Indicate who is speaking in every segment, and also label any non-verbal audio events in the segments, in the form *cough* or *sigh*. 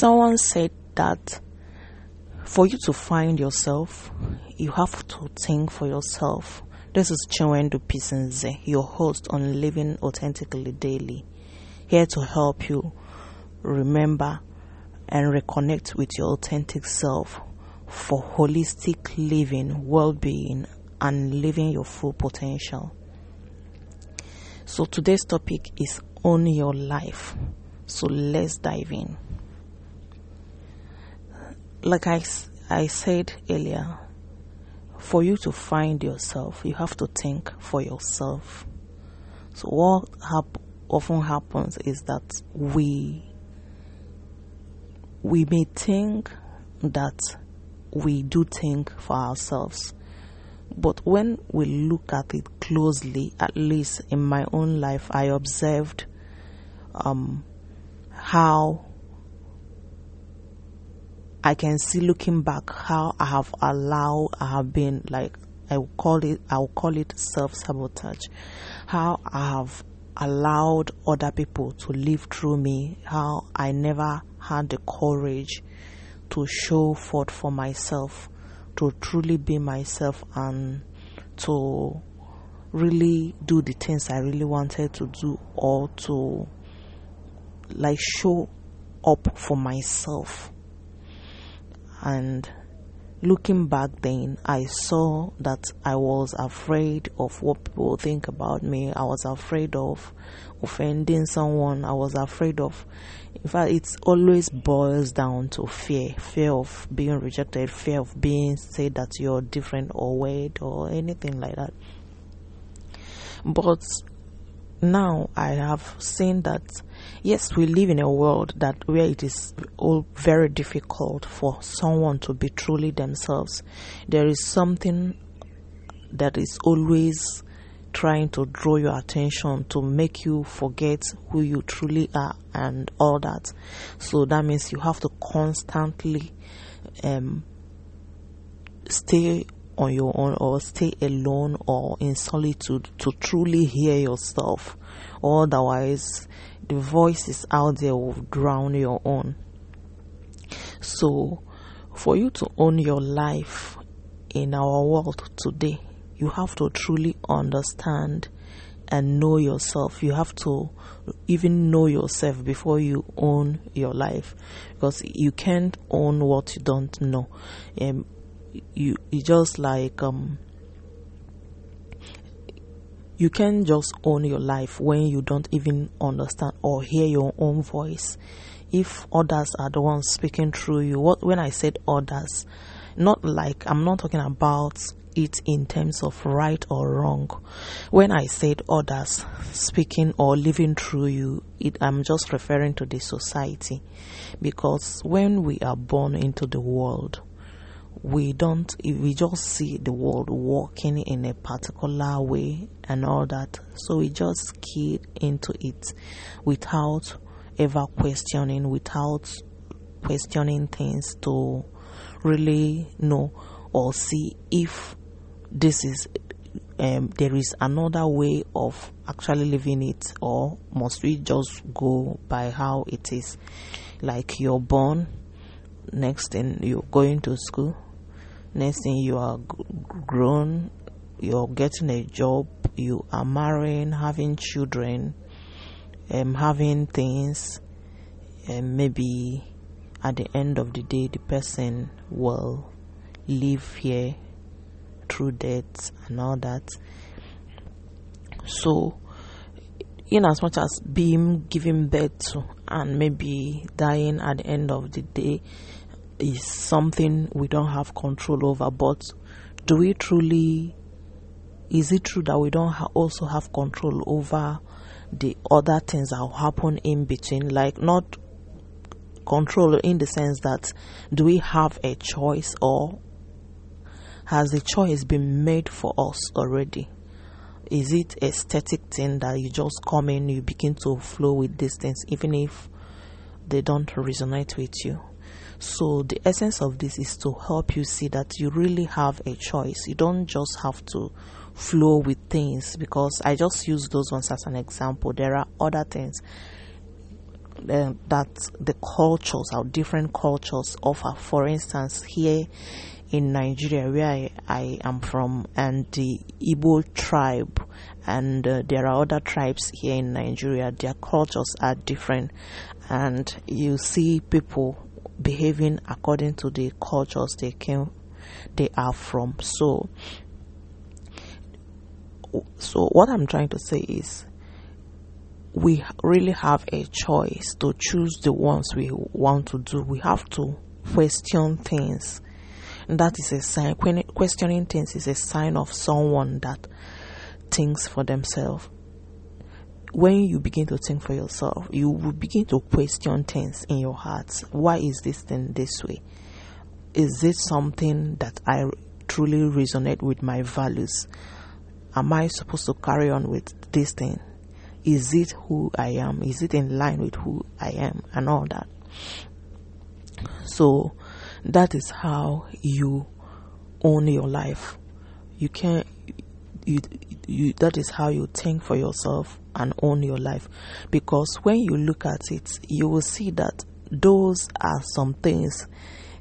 Speaker 1: Someone said that for you to find yourself, you have to think for yourself. This is Chinwendu Pisenze, your host on Living Authentically Daily, here to help you remember and reconnect with your authentic self for holistic living, well being, and living your full potential. So, today's topic is Own Your Life. So, let's dive in. Like I, I said earlier, for you to find yourself, you have to think for yourself. So, what hap- often happens is that we we may think that we do think for ourselves. But when we look at it closely, at least in my own life, I observed um, how I can see looking back how I have allowed, I have been like, I will call it, I will call it self sabotage. How I have allowed other people to live through me, how I never had the courage to show forth for myself, to truly be myself, and to really do the things I really wanted to do, or to like show up for myself. And looking back then, I saw that I was afraid of what people think about me. I was afraid of offending someone. I was afraid of, in fact, it always boils down to fear fear of being rejected, fear of being said that you're different or weird or anything like that. But now I have seen that yes, we live in a world that where it is all very difficult for someone to be truly themselves. There is something that is always trying to draw your attention to make you forget who you truly are and all that. So that means you have to constantly um, stay on your own or stay alone or in solitude to truly hear yourself. Otherwise, the voices out there will drown your own. So, for you to own your life in our world today, you have to truly understand and know yourself. You have to even know yourself before you own your life because you can't own what you don't know. Um, you, you just like um, you can just own your life when you don't even understand or hear your own voice. If others are the ones speaking through you, what when I said others, not like I'm not talking about it in terms of right or wrong. When I said others speaking or living through you, it, I'm just referring to the society. Because when we are born into the world, we don't, we just see the world working in a particular way and all that. So we just key into it without ever questioning, without questioning things to really know or see if this is um, there is another way of actually living it or must we just go by how it is like you're born next thing you're going to school. Next thing you are grown. You're getting a job. You are marrying having children um, having things. And maybe at the end of the day the person will live here through death and all that. So, in as much as being given birth to and maybe dying at the end of the day is something we don't have control over, but do we truly? Is it true that we don't ha- also have control over the other things that happen in between? Like, not control in the sense that do we have a choice or has the choice been made for us already? Is it a static thing that you just come in, you begin to flow with these things, even if they don't resonate with you? So, the essence of this is to help you see that you really have a choice. You don't just have to flow with things because I just use those ones as an example. There are other things uh, that the cultures, our different cultures offer. For instance, here in Nigeria, where I, I am from, and the Igbo tribe, and uh, there are other tribes here in Nigeria, their cultures are different, and you see people behaving according to the cultures they came, they are from. So, so what I'm trying to say is, we really have a choice to choose the ones we want to do. We have to question things that is a sign. Questioning things is a sign of someone that thinks for themselves. When you begin to think for yourself, you will begin to question things in your heart. Why is this thing this way? Is it something that I truly resonate with my values? Am I supposed to carry on with this thing? Is it who I am? Is it in line with who I am? And all that. So, that is how you own your life. You can you, you that is how you think for yourself and own your life. Because when you look at it you will see that those are some things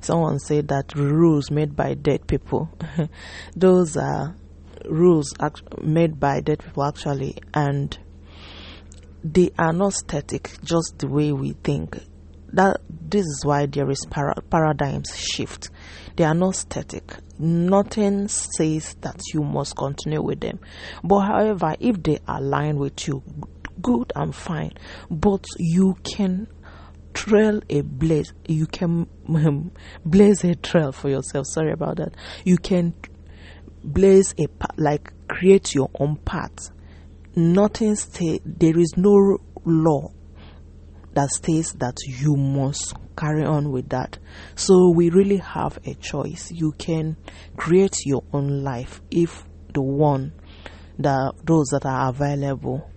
Speaker 1: someone said that rules made by dead people. *laughs* Those are rules made by dead people actually. And they are not static just the way we think that this is why there is para- paradigms shift. They are not static. Nothing says that you must continue with them. But however if they align with you good and fine. But you can trail a blaze you can um, blaze a trail for yourself. Sorry about that. You can blaze a path like create your own path. Nothing stay there is no law that states that you must carry on with that. So we really have a choice. You can create your own life if the one that those that are available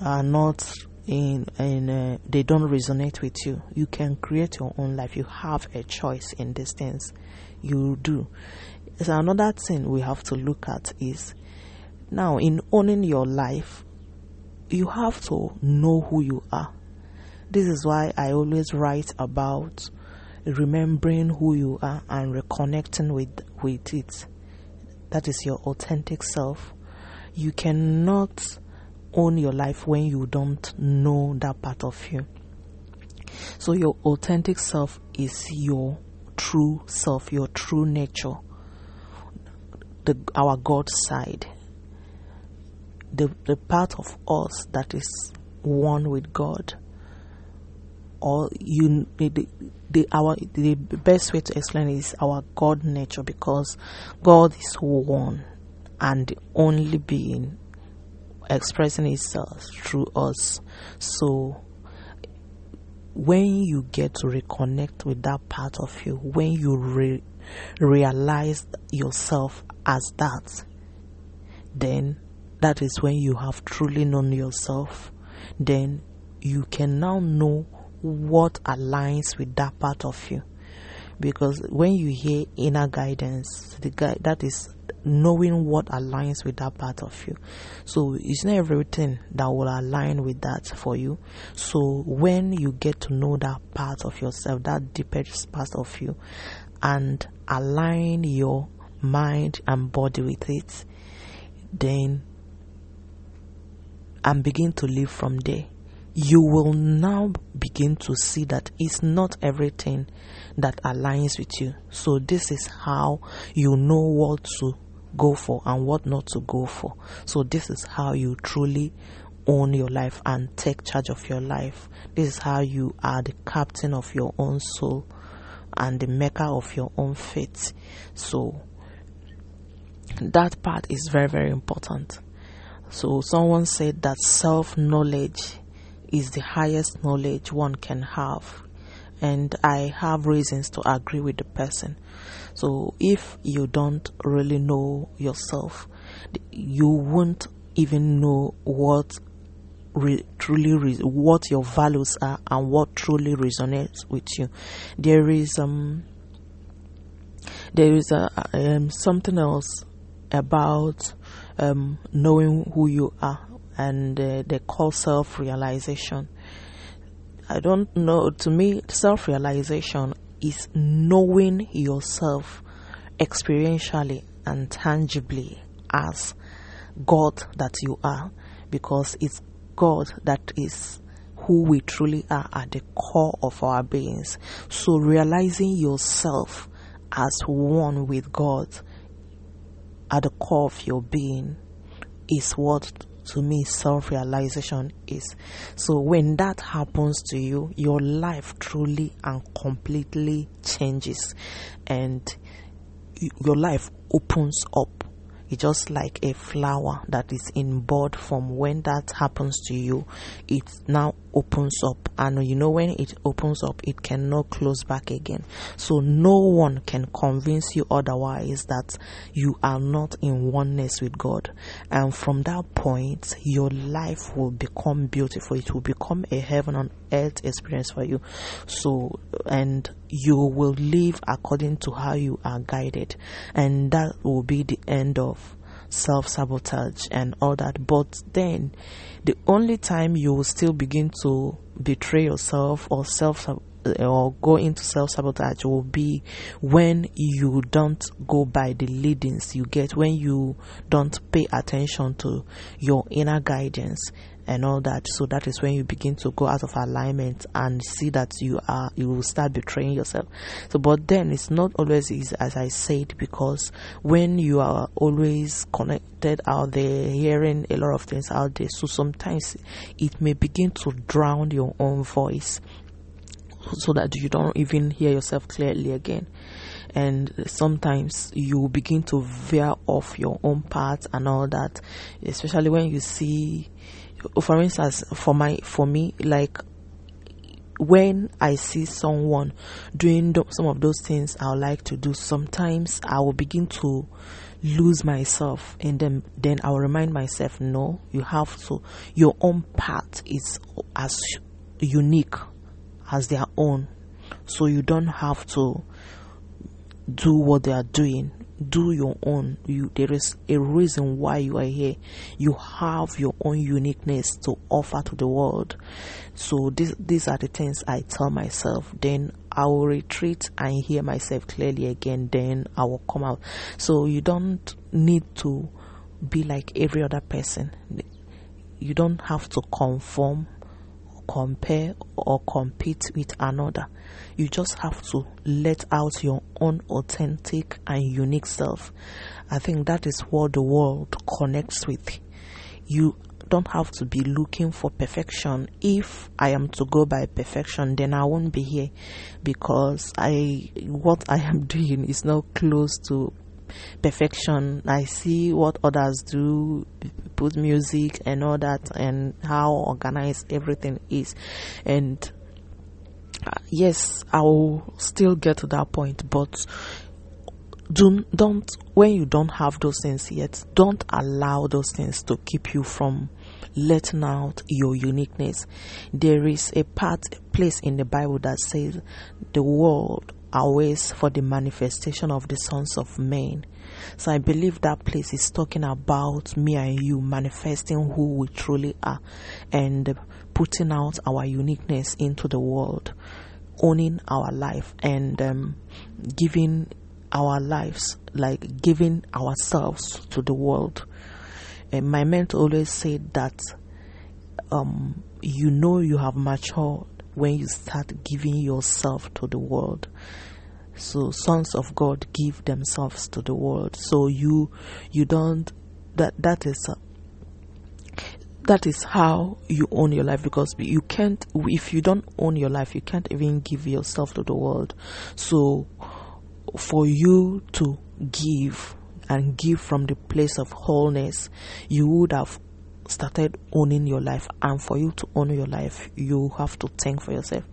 Speaker 1: are not in in uh, they don't resonate with you. You can create your own life. You have a choice in these things. You do. So another thing we have to look at is now in owning your life, you have to know who you are this is why I always write about remembering who you are and reconnecting with, with it. That is your authentic self. You cannot own your life when you don't know that part of you. So, your authentic self is your true self, your true nature, the, our God side, the, the part of us that is one with God or you the, the our the best way to explain is our God nature because God is one and the only being expressing itself through us. So when you get to reconnect with that part of you, when you re- realize yourself as that, then that is when you have truly known yourself. Then you can now know what aligns with that part of you. Because when you hear inner guidance, the guide that is knowing what aligns with that part of you. So it's not everything that will align with that for you. So when you get to know that part of yourself, that deepest part of you, and align your mind and body with it, then and begin to live from there you will now begin to see that it's not everything that aligns with you. So, this is how you know what to go for and what not to go for. So, this is how you truly own your life and take charge of your life. This is how you are the captain of your own soul and the maker of your own fate. So, that part is very, very important. So, someone said that self knowledge is the highest knowledge one can have. And I have reasons to agree with the person. So if you don't really know yourself, you won't even know what re- truly re- what your values are and what truly resonates with you. There is um there is a um, something else about um, knowing who you are and uh, they call self realization. I don't know. To me, self realization is knowing yourself experientially and tangibly as God that you are, because it's God that is who we truly are at the core of our beings. So, realizing yourself as one with God at the core of your being is what to me self realization is. So when that happens to you, your life truly and completely changes. And your life opens up. It's just like a flower that is in bud from when that happens to you, it now opens up. And you know, when it opens up, it cannot close back again. So no one can convince you otherwise that you are not in oneness with God. And from that point, your life will become beautiful. It will become a heaven on earth experience for you. So, and you will live according to how you are guided. And that will be the end of self sabotage and all that. But then, the only time you will still begin to betray yourself or self or go into self sabotage will be when you don't go by the leadings you get, when you don't pay attention to your inner guidance and all that. So that is when you begin to go out of alignment and see that you are you will start betraying yourself. So but then it's not always easy as I said because when you are always connected out there hearing a lot of things out there, so sometimes it may begin to drown your own voice so that you don't even hear yourself clearly again. And sometimes you begin to veer off your own path and all that especially when you see for instance, for my for me, like when I see someone doing some of those things I would like to do, sometimes I will begin to lose myself and then then I will remind myself, no, you have to your own path is as unique as their own. So you don't have to do what they are doing. Do your own. You there is a reason why you are here. You have your own uniqueness to offer to the world. So this, these are the things i tell myself. Then i will retreat and hear myself clearly again. Then i will come out. So you don't need to be like every other person. You don't have to conform compare or compete with another. You just have to let out your own authentic and unique self. I think that is what the world connects with. You don't have to be looking for perfection. If I am to go by perfection, then I won't be here because I what I am *laughs* doing is not close to perfection. I see what others do, put music and all that, and how organized everything is. And uh, yes, I will still get to that point, but do, don't, when you don't have those things yet, don't allow those things to keep you from letting out your uniqueness. There is a part, a place in the Bible that says the world always for the manifestation of the sons of men. So I believe that place is talking about me and you manifesting who we truly are and putting out our uniqueness into the world, owning our life and um, giving our lives, like giving ourselves to the world. And my mentor always said that um, you know you have matured when you start giving yourself to the world. So sons of God give themselves to the world. So you you don't that that is uh, that is how you own your life because you can't if you don't own your life you can't even give yourself to the world so for you to give and give from the place of wholeness you would have started owning your life and for you to own your life you have to think for yourself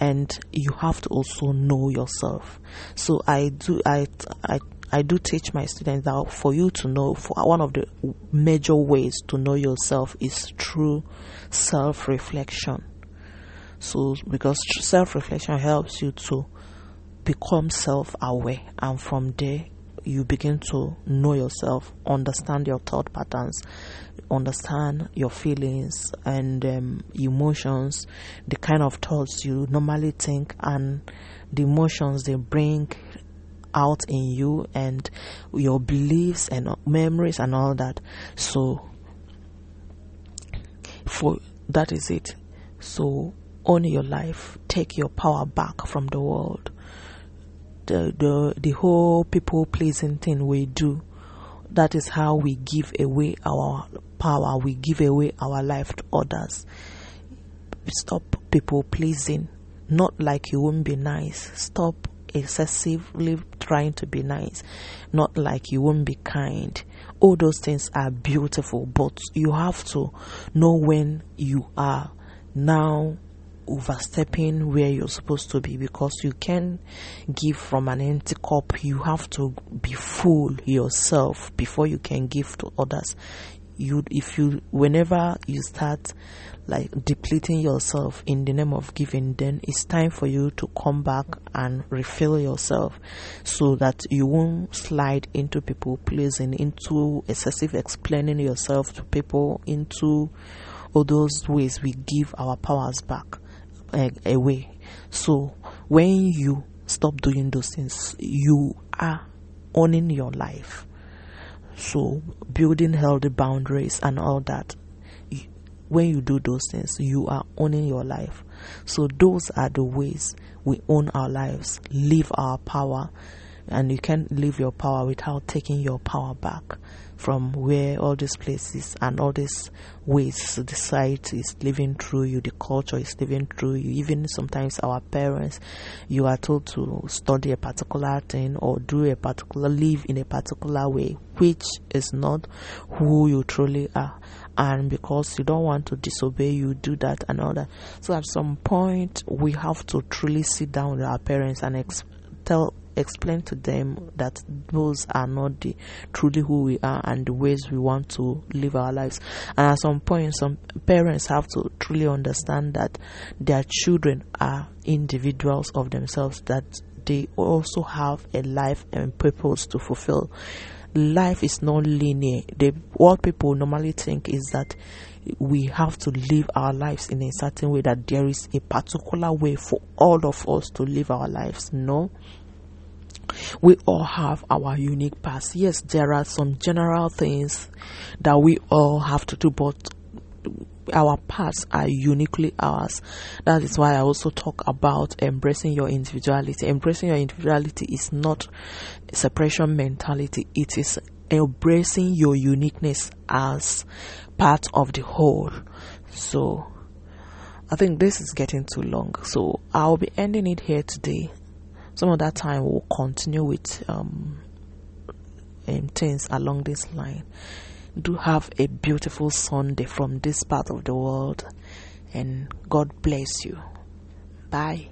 Speaker 1: and you have to also know yourself so i do i i I do teach my students that for you to know, for one of the major ways to know yourself is through self reflection. So, because self reflection helps you to become self aware, and from there, you begin to know yourself, understand your thought patterns, understand your feelings and um, emotions, the kind of thoughts you normally think, and the emotions they bring out in you, and your beliefs and memories and all that. So, for that is it. So, own your life, take your power back from the world. The, the, the whole people pleasing thing we do, that is how we give away our power, we give away our life to others. Stop people pleasing, not like you won't be nice. Stop excessively trying to be nice, not like you won't be kind. All those things are beautiful, but you have to know when you are now overstepping where you're supposed to be because you can give from an empty cup. You have to be full yourself before you can give to others. You, if you, whenever you start like depleting yourself in the name of giving, then it's time for you to come back and refill yourself so that you won't slide into people pleasing, into excessive explaining yourself to people, into all those ways we give our powers back Eh, away. So when you stop doing those things, you are owning your life. So building healthy boundaries and all that. When you do those things, you are owning your life. So those are the ways we own our lives, live our power, and you can't live your power without taking your power back from where all these places and all these ways the society is living through you, the culture is living through you. Even sometimes our parents, you are told to study a particular thing or do a particular, live in a particular way, which is not who you truly are. And because you don't want to disobey, you do that and all that. So at some point, we have to truly sit down with our parents and ex- tell explain to them that those are not the truly who we are and the ways we want to live our lives. And at some point, some parents have to truly understand that their children are individuals of themselves, that they also have a life and purpose to fulfill. Life is not linear. They, what people normally think is that we have to live our lives in a certain way, that there is a particular way for all of us to live our lives. No, we all have our unique paths. Yes, there are some general things that we all have to do, but our paths are uniquely ours. That is why I also talk about embracing your individuality. Embracing your individuality is not separation mentality, it is embracing your uniqueness as part of the whole. So, I think this is getting too long. So, I'll be ending it here today some of that time we'll continue with um, um, things along this line. Do have a beautiful Sunday from this part of the world, and God bless you. Bye.